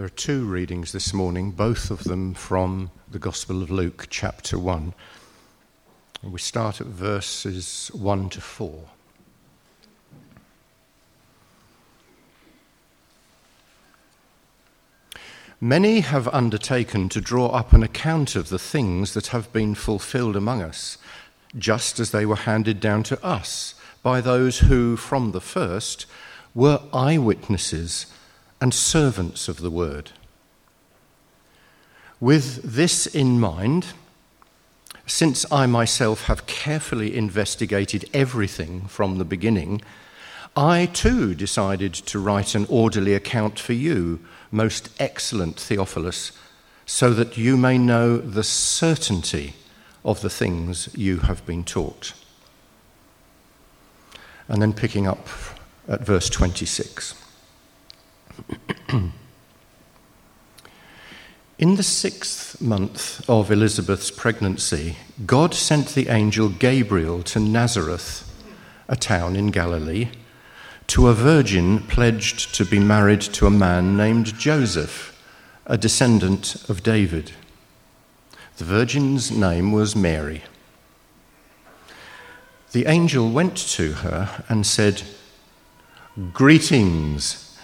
There are two readings this morning, both of them from the Gospel of Luke, chapter 1. And we start at verses 1 to 4. Many have undertaken to draw up an account of the things that have been fulfilled among us, just as they were handed down to us by those who, from the first, were eyewitnesses and servants of the word. With this in mind, since I myself have carefully investigated everything from the beginning, I too decided to write an orderly account for you, most excellent Theophilus, so that you may know the certainty of the things you have been taught. And then picking up at verse 26. In the sixth month of Elizabeth's pregnancy, God sent the angel Gabriel to Nazareth, a town in Galilee, to a virgin pledged to be married to a man named Joseph, a descendant of David. The virgin's name was Mary. The angel went to her and said, Greetings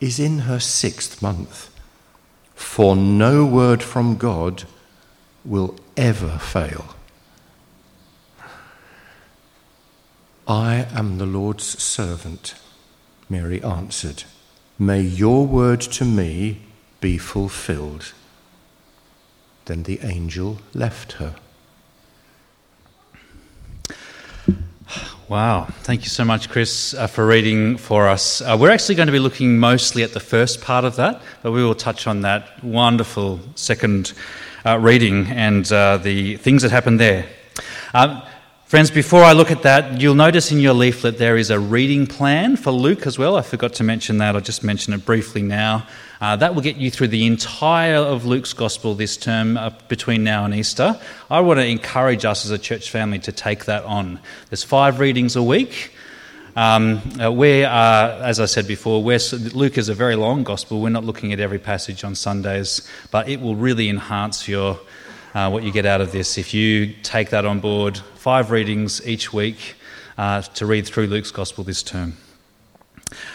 is in her sixth month, for no word from God will ever fail. I am the Lord's servant, Mary answered. May your word to me be fulfilled. Then the angel left her. Wow. Thank you so much, Chris, uh, for reading for us. Uh, we're actually going to be looking mostly at the first part of that, but we will touch on that wonderful second uh, reading and uh, the things that happened there. Um, Friends, before I look at that, you'll notice in your leaflet there is a reading plan for Luke as well. I forgot to mention that, I'll just mention it briefly now. Uh, that will get you through the entire of Luke's gospel this term uh, between now and Easter. I want to encourage us as a church family to take that on. There's five readings a week. Um, uh, we are, as I said before, Luke is a very long gospel. We're not looking at every passage on Sundays, but it will really enhance your uh, what you get out of this if you take that on board. Five readings each week uh, to read through Luke's Gospel this term.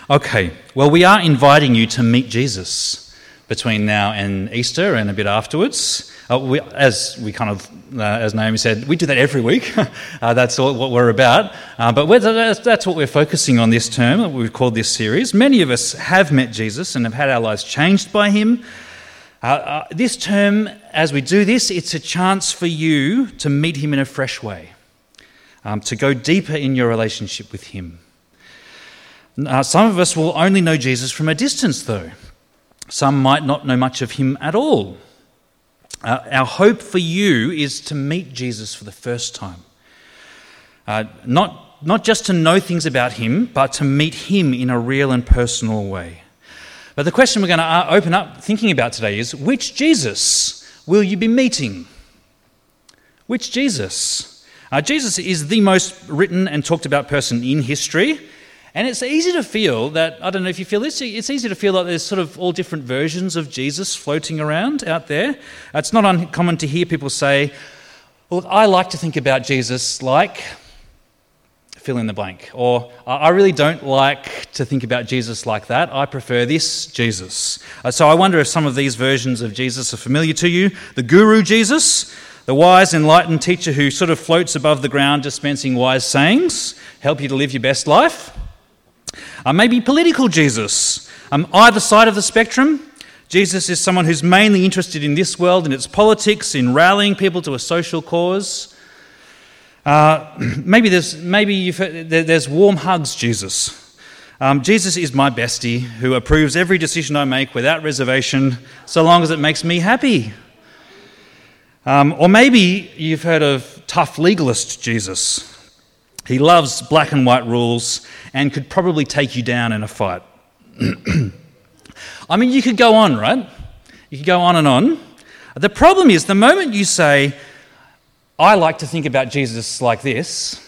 Okay, well, we are inviting you to meet Jesus between now and Easter and a bit afterwards. Uh, we, as we kind of, uh, as Naomi said, we do that every week. uh, that's all, what we're about. Uh, but that's, that's, what we're focusing on this term. We've called this series. Many of us have met Jesus and have had our lives changed by him. Uh, uh, this term, as we do this, it's a chance for you to meet him in a fresh way, um, to go deeper in your relationship with him. Uh, some of us will only know Jesus from a distance, though. Some might not know much of him at all. Uh, our hope for you is to meet Jesus for the first time. Uh, not, not just to know things about him, but to meet him in a real and personal way. But the question we're going to uh, open up thinking about today is which Jesus will you be meeting? Which Jesus? Uh, Jesus is the most written and talked about person in history. And it's easy to feel that, I don't know if you feel this, it's easy to feel like there's sort of all different versions of Jesus floating around out there. It's not uncommon to hear people say, Well, I like to think about Jesus like fill in the blank. Or I really don't like to think about Jesus like that. I prefer this Jesus. Uh, so I wonder if some of these versions of Jesus are familiar to you. The guru Jesus, the wise, enlightened teacher who sort of floats above the ground dispensing wise sayings, help you to live your best life. Uh, maybe political Jesus, um, either side of the spectrum. Jesus is someone who's mainly interested in this world and its politics, in rallying people to a social cause. Uh, maybe there's, maybe there's warm hugs, Jesus. Um, Jesus is my bestie who approves every decision I make without reservation, so long as it makes me happy. Um, or maybe you've heard of tough legalist Jesus. He loves black and white rules and could probably take you down in a fight. I mean, you could go on, right? You could go on and on. The problem is, the moment you say, I like to think about Jesus like this.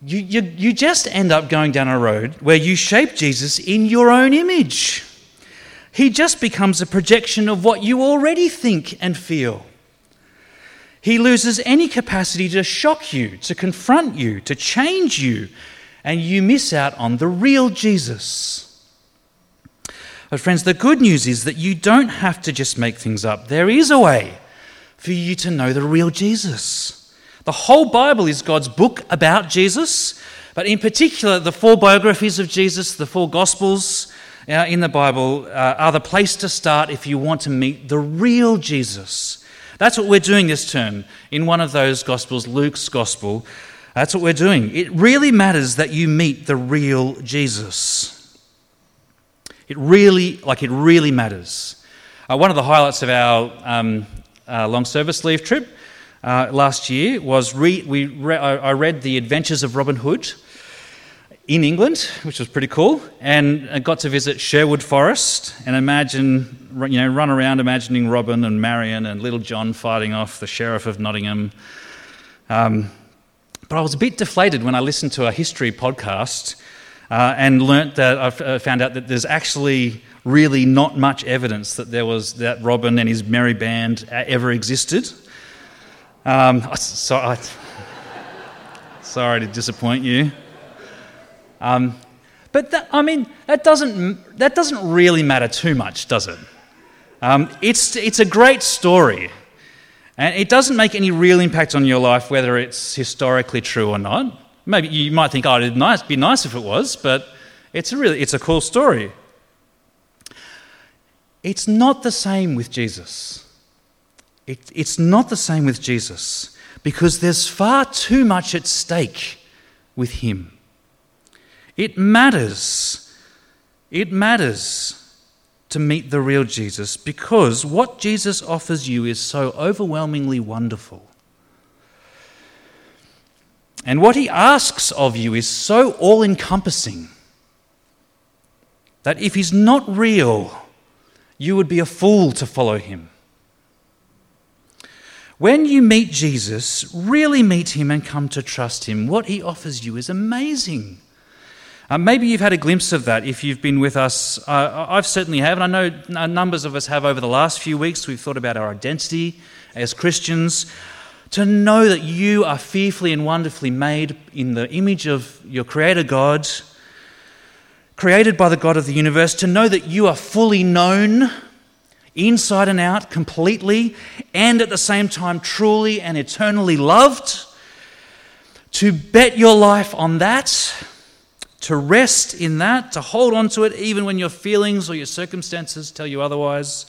You, you, you just end up going down a road where you shape Jesus in your own image. He just becomes a projection of what you already think and feel. He loses any capacity to shock you, to confront you, to change you, and you miss out on the real Jesus. But, friends, the good news is that you don't have to just make things up. There is a way for you to know the real Jesus. The whole Bible is God's book about Jesus, but in particular, the four biographies of Jesus, the four Gospels uh, in the Bible, uh, are the place to start if you want to meet the real Jesus. That's what we're doing this term in one of those Gospels, Luke's Gospel. That's what we're doing. It really matters that you meet the real Jesus. It really, like, it really matters. Uh, one of the highlights of our um, uh, long service leave trip uh, last year was re- we re- I read The Adventures of Robin Hood in England, which was pretty cool, and I got to visit Sherwood Forest and imagine, you know, run around imagining Robin and Marion and Little John fighting off the Sheriff of Nottingham. Um, but I was a bit deflated when I listened to a history podcast uh, and learnt that I uh, found out that there's actually really not much evidence that there was that Robin and his merry band ever existed. Um, so I, sorry to disappoint you. Um, but that, I mean, that doesn't, that doesn't really matter too much, does it? Um, it's, it's a great story. And it doesn't make any real impact on your life whether it's historically true or not. Maybe you might think, oh, it'd nice, be nice if it was, but it's a really it's a cool story. It's not the same with Jesus. It, it's not the same with Jesus because there's far too much at stake with him. It matters. It matters to meet the real Jesus because what Jesus offers you is so overwhelmingly wonderful. And what he asks of you is so all encompassing that if he's not real, you would be a fool to follow him. When you meet Jesus, really meet him and come to trust him, what he offers you is amazing. Uh, maybe you've had a glimpse of that if you've been with us. Uh, I've certainly have, and I know numbers of us have over the last few weeks. We've thought about our identity as Christians. To know that you are fearfully and wonderfully made in the image of your Creator God created by the God of the universe, to know that you are fully known inside and out, completely, and at the same time truly and eternally loved, to bet your life on that, to rest in that, to hold on to it even when your feelings or your circumstances tell you otherwise.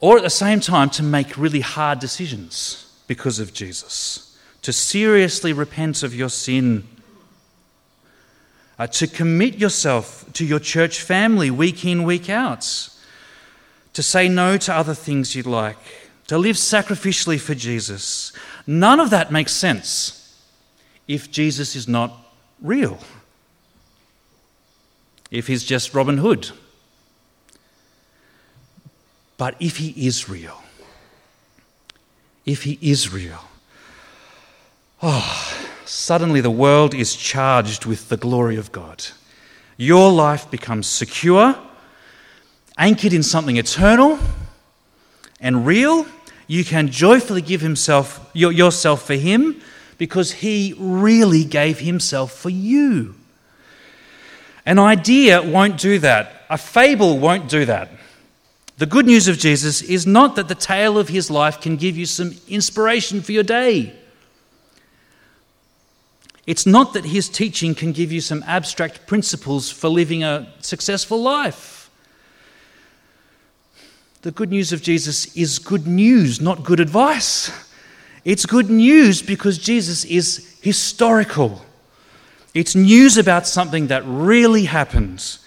Or at the same time, to make really hard decisions because of Jesus, to seriously repent of your sin. Uh, to commit yourself to your church family week in, week out, to say no to other things you'd like, to live sacrificially for Jesus. None of that makes sense if Jesus is not real, if he's just Robin Hood. But if he is real, if he is real, oh, suddenly the world is charged with the glory of God. Your life becomes secure, anchored in something eternal and real. You can joyfully give himself, yourself for him because he really gave himself for you. An idea won't do that. A fable won't do that. The good news of Jesus is not that the tale of his life can give you some inspiration for your day. It's not that his teaching can give you some abstract principles for living a successful life. The good news of Jesus is good news, not good advice. It's good news because Jesus is historical. It's news about something that really happened.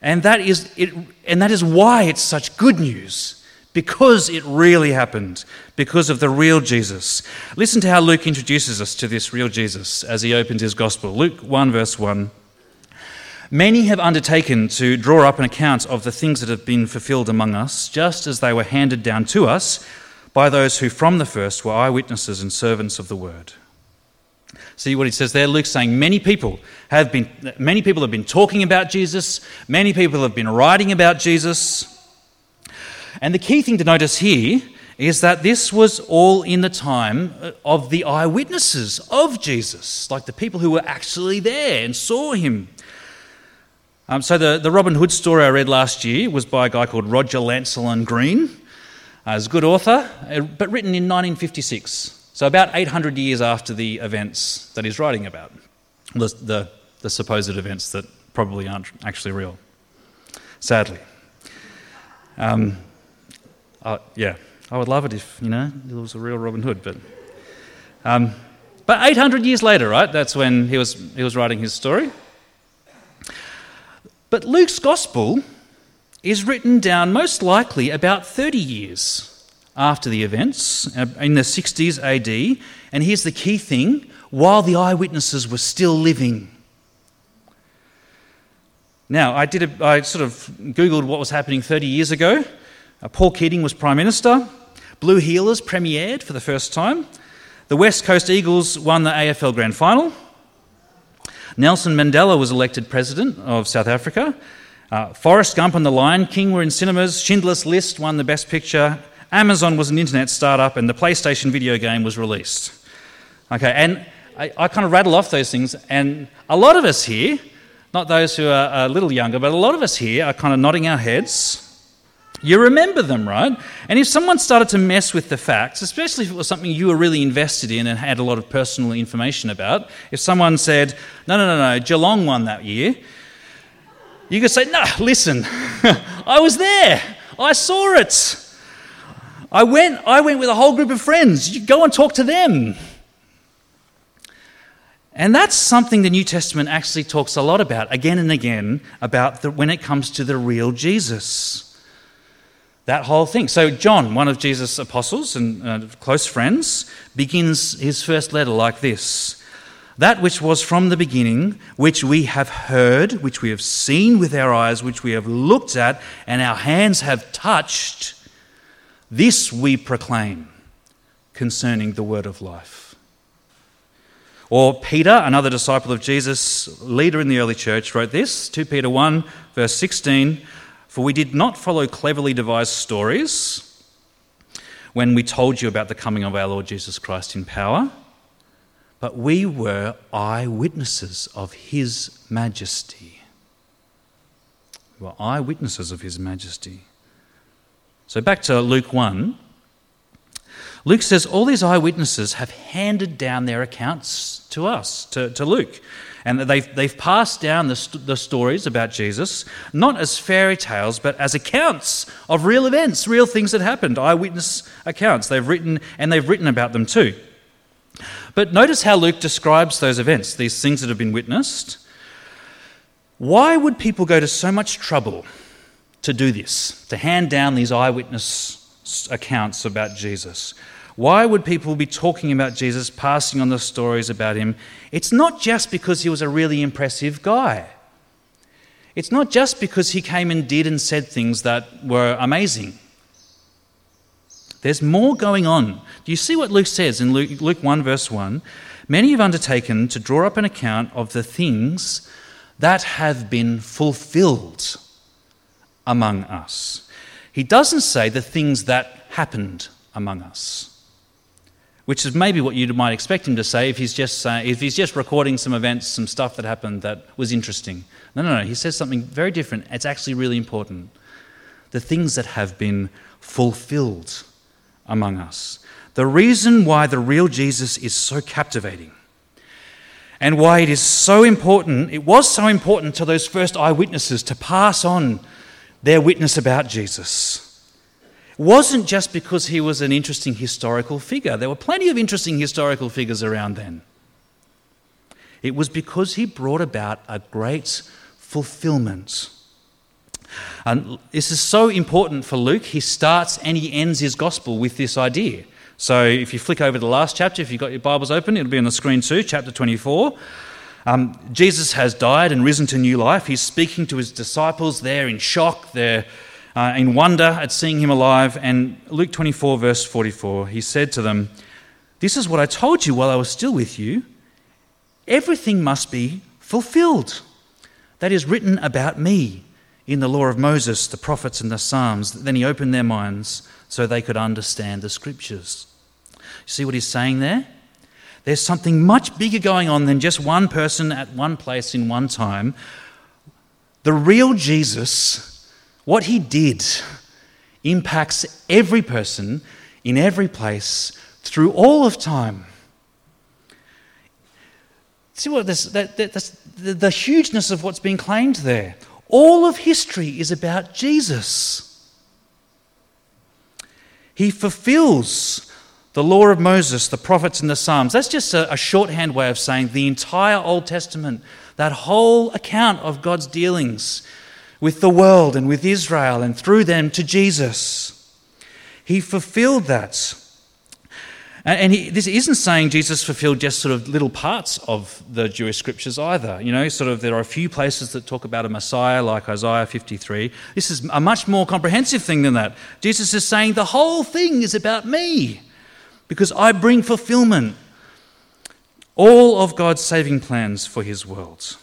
And that is, it, and that is why it's such good news, because it really happened, because of the real Jesus. Listen to how Luke introduces us to this real Jesus as he opens his gospel. Luke 1, verse 1. Many have undertaken to draw up an account of the things that have been fulfilled among us, just as they were handed down to us by those who from the first were eyewitnesses and servants of the word. See what he says there? Luke's saying many people have been many people have been talking about Jesus, many people have been writing about Jesus. And the key thing to notice here is that this was all in the time of the eyewitnesses of Jesus, like the people who were actually there and saw him. Um, so, the, the Robin Hood story I read last year was by a guy called Roger Lancelyn Green. Uh, a good author, uh, but written in 1956. So, about 800 years after the events that he's writing about, the, the, the supposed events that probably aren't actually real, sadly. Um, uh, yeah, I would love it if, you know, it was a real Robin Hood, but. Um, but 800 years later, right, that's when he was, he was writing his story. But Luke's gospel is written down most likely about 30 years after the events, uh, in the 60s AD. And here's the key thing while the eyewitnesses were still living. Now, I, did a, I sort of Googled what was happening 30 years ago. Uh, Paul Keating was Prime Minister. Blue Heelers premiered for the first time. The West Coast Eagles won the AFL Grand Final. Nelson Mandela was elected President of South Africa. Uh, Forrest Gump and The Lion King were in cinemas. Schindler's List won the Best Picture. Amazon was an internet startup, and the PlayStation video game was released. Okay, and I, I kind of rattle off those things, and a lot of us here, not those who are a little younger, but a lot of us here are kind of nodding our heads. You remember them, right? And if someone started to mess with the facts, especially if it was something you were really invested in and had a lot of personal information about, if someone said, no, no, no, no, Geelong won that year, you could say, no, listen, I was there, I saw it. I went, I went with a whole group of friends. You go and talk to them. And that's something the New Testament actually talks a lot about, again and again, about the, when it comes to the real Jesus. That whole thing. So, John, one of Jesus' apostles and uh, close friends, begins his first letter like this That which was from the beginning, which we have heard, which we have seen with our eyes, which we have looked at, and our hands have touched this we proclaim concerning the word of life. Or Peter, another disciple of Jesus, leader in the early church, wrote this 2 Peter 1, verse 16 For we did not follow cleverly devised stories when we told you about the coming of our Lord Jesus Christ in power, but we were eyewitnesses of his majesty. We were eyewitnesses of his majesty. So back to Luke 1. Luke says all these eyewitnesses have handed down their accounts to us, to, to Luke. And they've, they've passed down the, the stories about Jesus, not as fairy tales, but as accounts of real events, real things that happened, eyewitness accounts. They've written, and they've written about them too. But notice how Luke describes those events, these things that have been witnessed. Why would people go to so much trouble to do this, to hand down these eyewitness accounts about Jesus. Why would people be talking about Jesus, passing on the stories about him? It's not just because he was a really impressive guy. It's not just because he came and did and said things that were amazing. There's more going on. Do you see what Luke says in Luke, Luke 1, verse 1? Many have undertaken to draw up an account of the things that have been fulfilled among us. He doesn't say the things that happened among us which is maybe what you might expect him to say if he's just if he's just recording some events, some stuff that happened that was interesting. No, no, no. He says something very different. It's actually really important. The things that have been fulfilled among us. The reason why the real Jesus is so captivating and why it is so important, it was so important to those first eyewitnesses to pass on their witness about Jesus wasn't just because he was an interesting historical figure. There were plenty of interesting historical figures around then. It was because he brought about a great fulfillment. And this is so important for Luke. He starts and he ends his gospel with this idea. So if you flick over the last chapter, if you've got your Bibles open, it'll be on the screen too, chapter 24. Um, Jesus has died and risen to new life. He's speaking to his disciples. They're in shock. They're uh, in wonder at seeing him alive. And Luke 24, verse 44, he said to them, This is what I told you while I was still with you. Everything must be fulfilled that is written about me in the law of Moses, the prophets, and the Psalms. Then he opened their minds so they could understand the scriptures. You see what he's saying there? There's something much bigger going on than just one person at one place in one time. The real Jesus what he did impacts every person in every place through all of time. See what this, that, that, the, the hugeness of what's being claimed there. All of history is about Jesus. He fulfills the law of Moses, the prophets, and the Psalms. That's just a, a shorthand way of saying the entire Old Testament, that whole account of God's dealings with the world and with Israel and through them to Jesus. He fulfilled that. And he, this isn't saying Jesus fulfilled just sort of little parts of the Jewish scriptures either. You know, sort of there are a few places that talk about a Messiah, like Isaiah 53. This is a much more comprehensive thing than that. Jesus is saying the whole thing is about me because I bring fulfillment. All of God's saving plans for his world.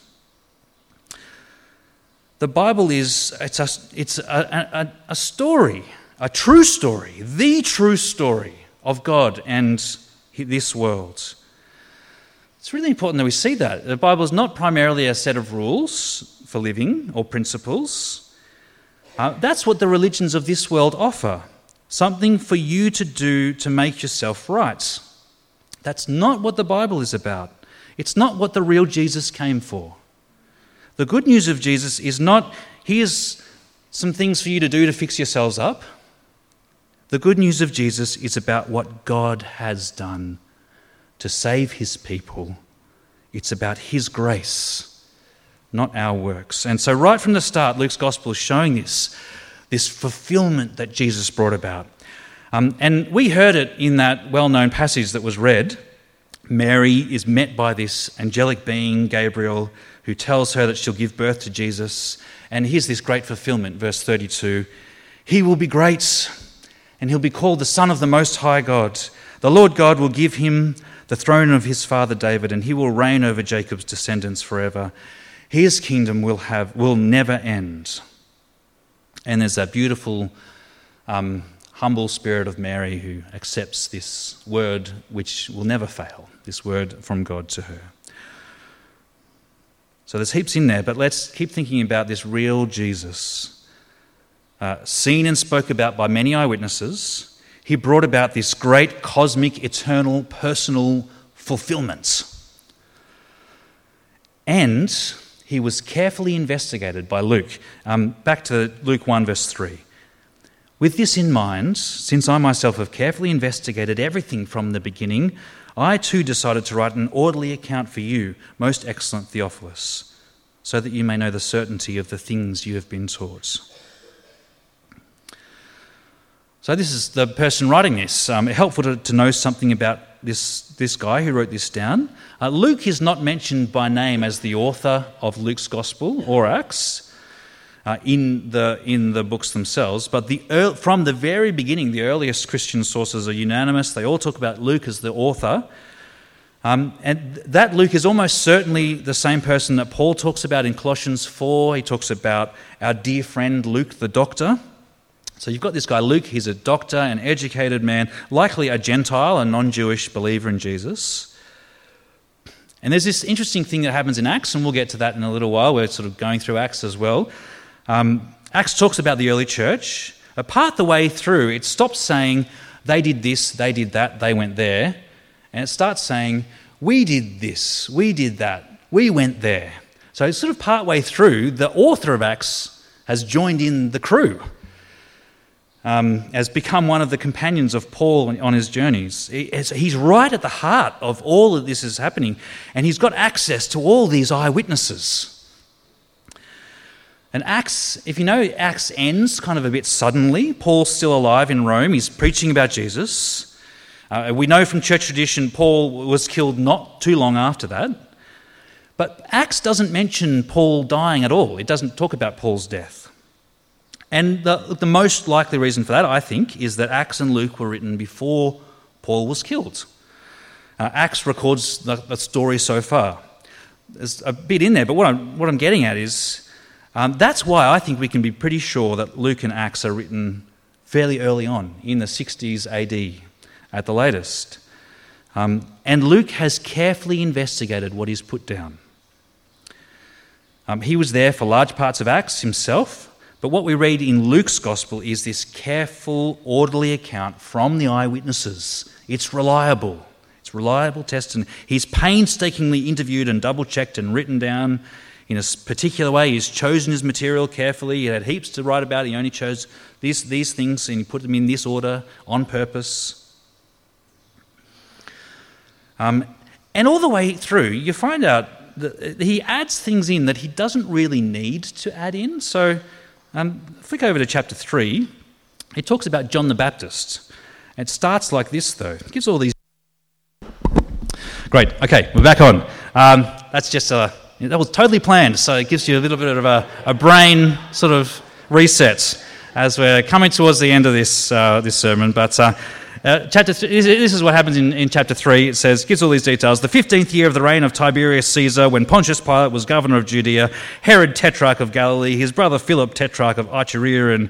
The Bible is it's a, it's a, a, a story, a true story, the true story of God and this world. It's really important that we see that. The Bible is not primarily a set of rules for living or principles. Uh, that's what the religions of this world offer something for you to do to make yourself right. That's not what the Bible is about. It's not what the real Jesus came for. The good news of Jesus is not, here's some things for you to do to fix yourselves up. The good news of Jesus is about what God has done to save his people. It's about his grace, not our works. And so, right from the start, Luke's gospel is showing this, this fulfillment that Jesus brought about. Um, and we heard it in that well known passage that was read. Mary is met by this angelic being, Gabriel, who tells her that she'll give birth to Jesus. And here's this great fulfillment, verse 32 He will be great, and he'll be called the Son of the Most High God. The Lord God will give him the throne of his father David, and he will reign over Jacob's descendants forever. His kingdom will, have, will never end. And there's that beautiful, um, humble spirit of Mary who accepts this word which will never fail, this word from God to her. So there's heaps in there, but let's keep thinking about this real Jesus. Uh, seen and spoke about by many eyewitnesses, he brought about this great cosmic, eternal, personal fulfillment. And he was carefully investigated by Luke. Um, back to Luke 1, verse 3. With this in mind, since I myself have carefully investigated everything from the beginning, I too decided to write an orderly account for you, most excellent Theophilus, so that you may know the certainty of the things you have been taught. So, this is the person writing this. Um, helpful to, to, know something about this, this guy who wrote this down. Uh, Luke is not mentioned by name as the author of Luke's Gospel or Acts. uh, in, the, in the books themselves. But the, from the very beginning, the earliest Christian sources are unanimous. They all talk about Luke as the author. Um, and that Luke is almost certainly the same person that Paul talks about in Colossians 4. He talks about our dear friend Luke the doctor. So you've got this guy, Luke. He's a doctor, an educated man, likely a Gentile, a non Jewish believer in Jesus. And there's this interesting thing that happens in Acts, and we'll get to that in a little while. We're sort of going through Acts as well. Um, Acts talks about the early church. A part the way through, it stops saying, they did this, they did that, they went there. And it starts saying, we did this, we did that, we went there. So sort of part way through, the author of Acts has joined in the crew um, has become one of the companions of Paul on his journeys. He's right at the heart of all of this is happening, and he's got access to all these eyewitnesses. And Acts, if you know, Acts ends kind of a bit suddenly. Paul's still alive in Rome. He's preaching about Jesus. Uh, we know from church tradition Paul was killed not too long after that. But Acts doesn't mention Paul dying at all. It doesn't talk about Paul's death. And the, the most likely reason for that, I think, is that Acts and Luke were written before Paul was killed. Uh, Acts records the, the, story so far. There's a bit in there, but what I'm, what I'm getting at is um, that's why I think we can be pretty sure that Luke and Acts are written fairly early on, in the 60s AD at the latest. Um, and Luke has carefully investigated what he's put down. Um, he was there for large parts of Acts himself, but what we read in Luke's gospel is this careful, orderly account from the eyewitnesses. It's reliable. It's reliable testimony. He's painstakingly interviewed and double checked and written down in a particular way. He's chosen his material carefully. He had heaps to write about. He only chose these, these things and he put them in this order on purpose. Um, and all the way through, you find out that he adds things in that he doesn't really need to add in. So um, flick over to chapter 3. It talks about John the Baptist. It starts like this, though. It gives all these. Great. Okay, we're back on. Um, that's just a. That was totally planned, so it gives you a little bit of a, a brain sort of reset as we're coming towards the end of this, uh, this sermon. But uh, uh, chapter th- this is what happens in, in chapter 3. It says, gives all these details. The 15th year of the reign of Tiberius Caesar, when Pontius Pilate was governor of Judea, Herod, tetrarch of Galilee, his brother Philip, tetrarch of Iturea and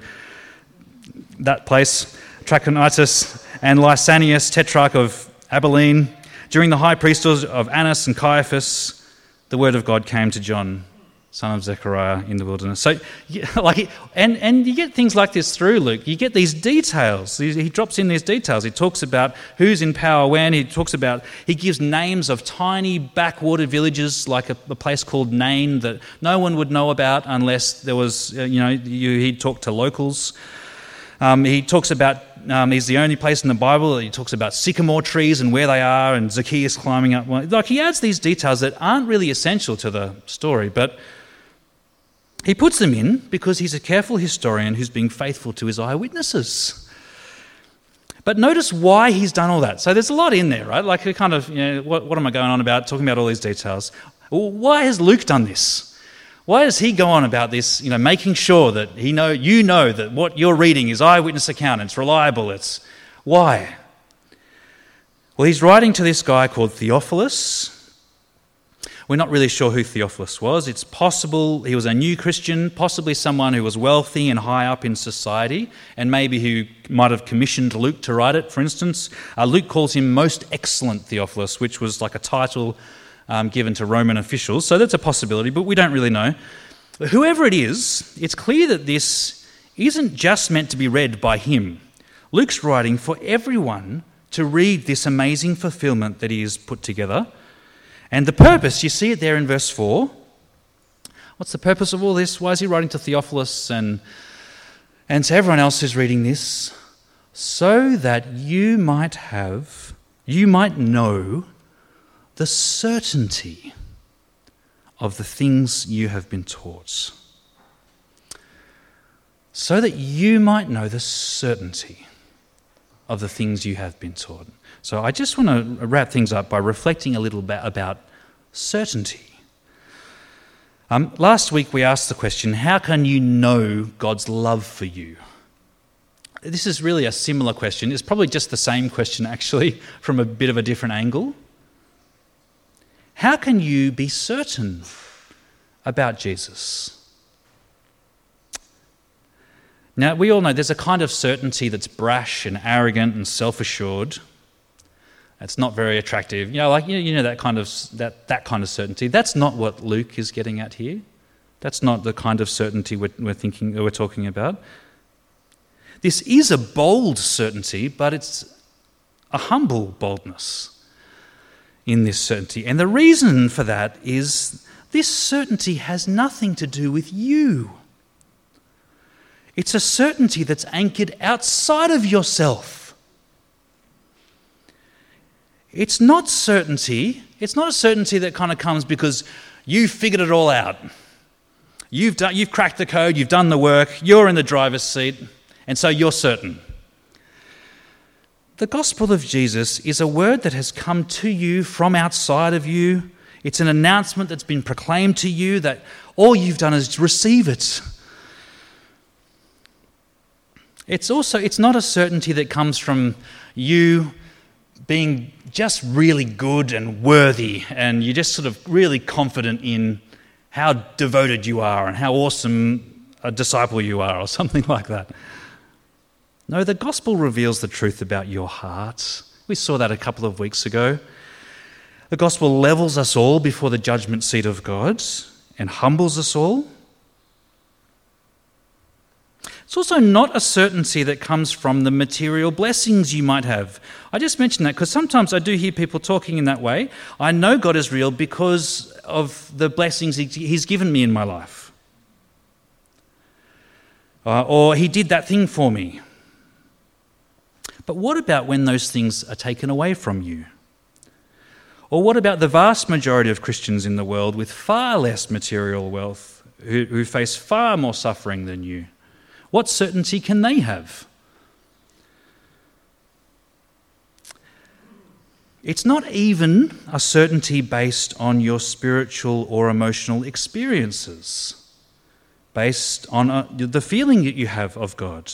that place, Trachonitis, and Lysanias, tetrarch of Abilene. During the high priesthood of Annas and Caiaphas, the word of God came to John son of Zechariah in the wilderness. So, like, and, and you get things like this through Luke. You get these details. He, drops in these details. He talks about who's in power when. He talks about, he gives names of tiny backwater villages, like a, a place called Nain, that no one would know about unless there was, uh, you know, you, he'd talk to locals. Um, he talks about, um, he's the only place in the Bible that he talks about sycamore trees and where they are and Zacchaeus climbing up. Like, he adds these details that aren't really essential to the story, but he puts them in because he's a careful historian who's being faithful to his eyewitnesses. But notice why he's done all that. So there's a lot in there, right? Like, kind of, you know, what, what am I going on about, talking about all these details? Well, why has Luke done this? Why does he go on about this, you know, making sure that he know, you know that what you're reading is eyewitness account, it's reliable, it's... Why? Well, he's writing to this guy called Theophilus, we're not really sure who Theophilus was. It's possible he was a new Christian, possibly someone who was wealthy and high up in society, and maybe who might have commissioned Luke to write it, for instance. Uh, Luke calls him Most Excellent Theophilus, which was like a title um, given to Roman officials. So that's a possibility, but we don't really know. But whoever it is, it's clear that this isn't just meant to be read by him. Luke's writing for everyone to read this amazing fulfillment that he has put together and the purpose, you see it there in verse 4. What's the purpose of all this? Why is he writing to Theophilus and, and to everyone else who's reading this? So that you might have, you might know the certainty of the things you have been taught. So that you might know the certainty of the things you have been taught. So I just want to wrap things up by reflecting a little bit about certainty. Um, last week we asked the question how can you know God's love for you? This is really a similar question. It's probably just the same question, actually, from a bit of a different angle. How can you be certain about Jesus? Now, we all know there's a kind of certainty that's brash and arrogant and self assured. It's not very attractive. You know, like you know that kind of that, that kind of certainty. That's not what Luke is getting at here. That's not the kind of certainty we're, we're thinking we're talking about. This is a bold certainty, but it's a humble boldness in this certainty. And the reason for that is this certainty has nothing to do with you. It's a certainty that's anchored outside of yourself. It's not certainty, it's not a certainty that kind of comes because you figured it all out. You've, done, you've cracked the code, you've done the work, you're in the driver's seat, and so you're certain. The gospel of Jesus is a word that has come to you from outside of you. It's an announcement that's been proclaimed to you that all you've done is receive it. It's also it's not a certainty that comes from you being just really good and worthy and you're just sort of really confident in how devoted you are and how awesome a disciple you are or something like that. No, the gospel reveals the truth about your heart. We saw that a couple of weeks ago. The gospel levels us all before the judgment seat of God and humbles us all. It's also not a certainty that comes from the material blessings you might have. I just mentioned that because sometimes I do hear people talking in that way. I know God is real because of the blessings He's given me in my life. Uh, or He did that thing for me. But what about when those things are taken away from you? Or what about the vast majority of Christians in the world with far less material wealth who, who face far more suffering than you? What certainty can they have? It's not even a certainty based on your spiritual or emotional experiences, based on a, uh, the feeling that you have of God.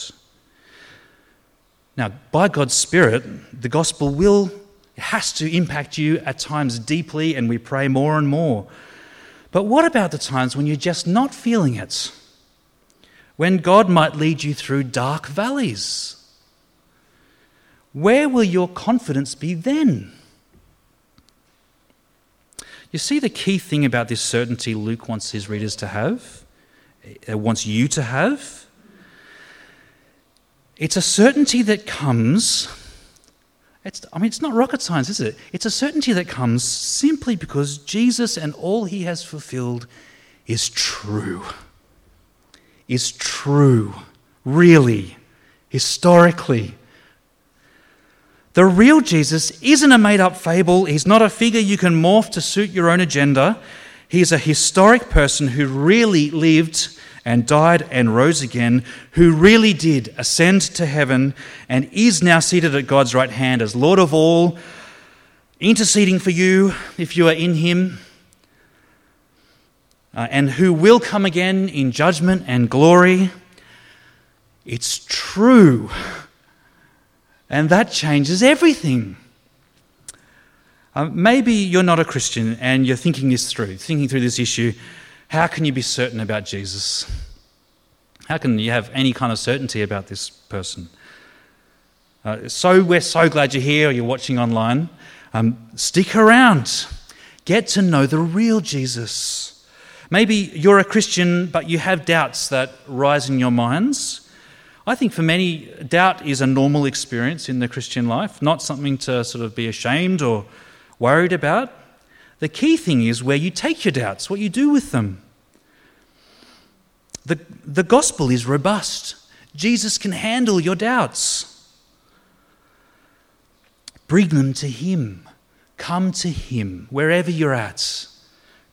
Now, by God's Spirit, the gospel will, has to impact you at times deeply, and we pray more and more. But what about the times when you're just not feeling it? When God might lead you through dark valleys? Where will your confidence be then? You see, the key thing about this certainty Luke wants his readers to have, uh, wants you to have, it's a certainty that comes. It's, I mean, it's not rocket science, is it? It's a certainty that comes simply because Jesus and all he has fulfilled is true. Is true, really, historically. The real Jesus isn't a made up fable. He's not a figure you can morph to suit your own agenda. He's a historic person who really lived and died and rose again, who really did ascend to heaven and is now seated at God's right hand as Lord of all, interceding for you if you are in Him, uh, and who will come again in judgment and glory. It's true. And that changes everything. Uh, maybe you're not a Christian and you're thinking this through, thinking through this issue. How can you be certain about Jesus? How can you have any kind of certainty about this person? Uh, so we're so glad you're here or you're watching online. Um, stick around. Get to know the real Jesus. Maybe you're a Christian, but you have doubts that rise in your minds. I think for many, doubt is a normal experience in the Christian life, not something to sort of be ashamed or worried about. The key thing is where you take your doubts, what you do with them. The, the gospel is robust. Jesus can handle your doubts. Bring them to Him. Come to Him wherever you're at.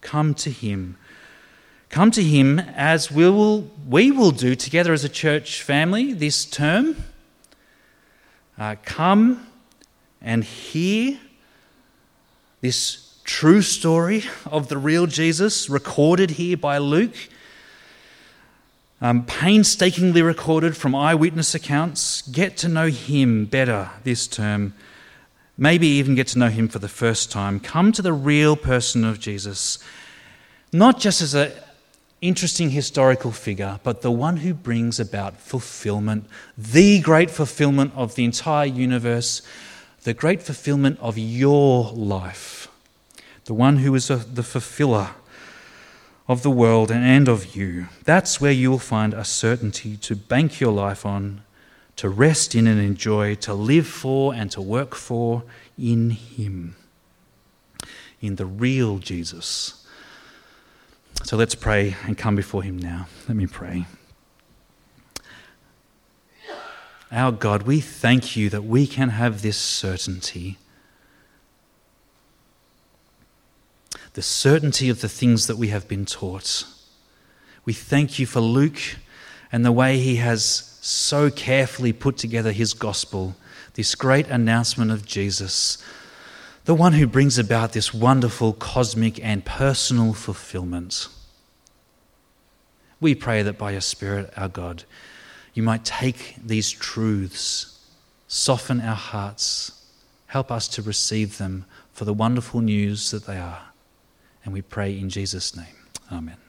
Come to Him. Come to Him as we will, we will do together as a church family this term. Uh, come and hear this true story of the real Jesus, recorded here by Luke, um, painstakingly recorded from eyewitness accounts. Get to know him better this term. Maybe even get to know him for the first time. Come to the real person of Jesus, not just as an interesting historical figure, but the one who brings about fulfillment, the great fulfillment of the entire universe, the great fulfillment of your life, the one who is the fulfiller of the world and of you. That's where you will find a certainty to bank your life on, to rest in and enjoy, to live for and to work for in Him, in the real Jesus. So let's pray and come before Him now. Let me pray. Our God, we thank you that we can have this certainty the certainty of the things that we have been taught. We thank you for Luke and the way he has so carefully put together his gospel, this great announcement of Jesus, the one who brings about this wonderful cosmic and personal fulfillment. We pray that by your Spirit, our God, you might take these truths, soften our hearts, help us to receive them for the wonderful news that they are. And we pray in Jesus' name. Amen.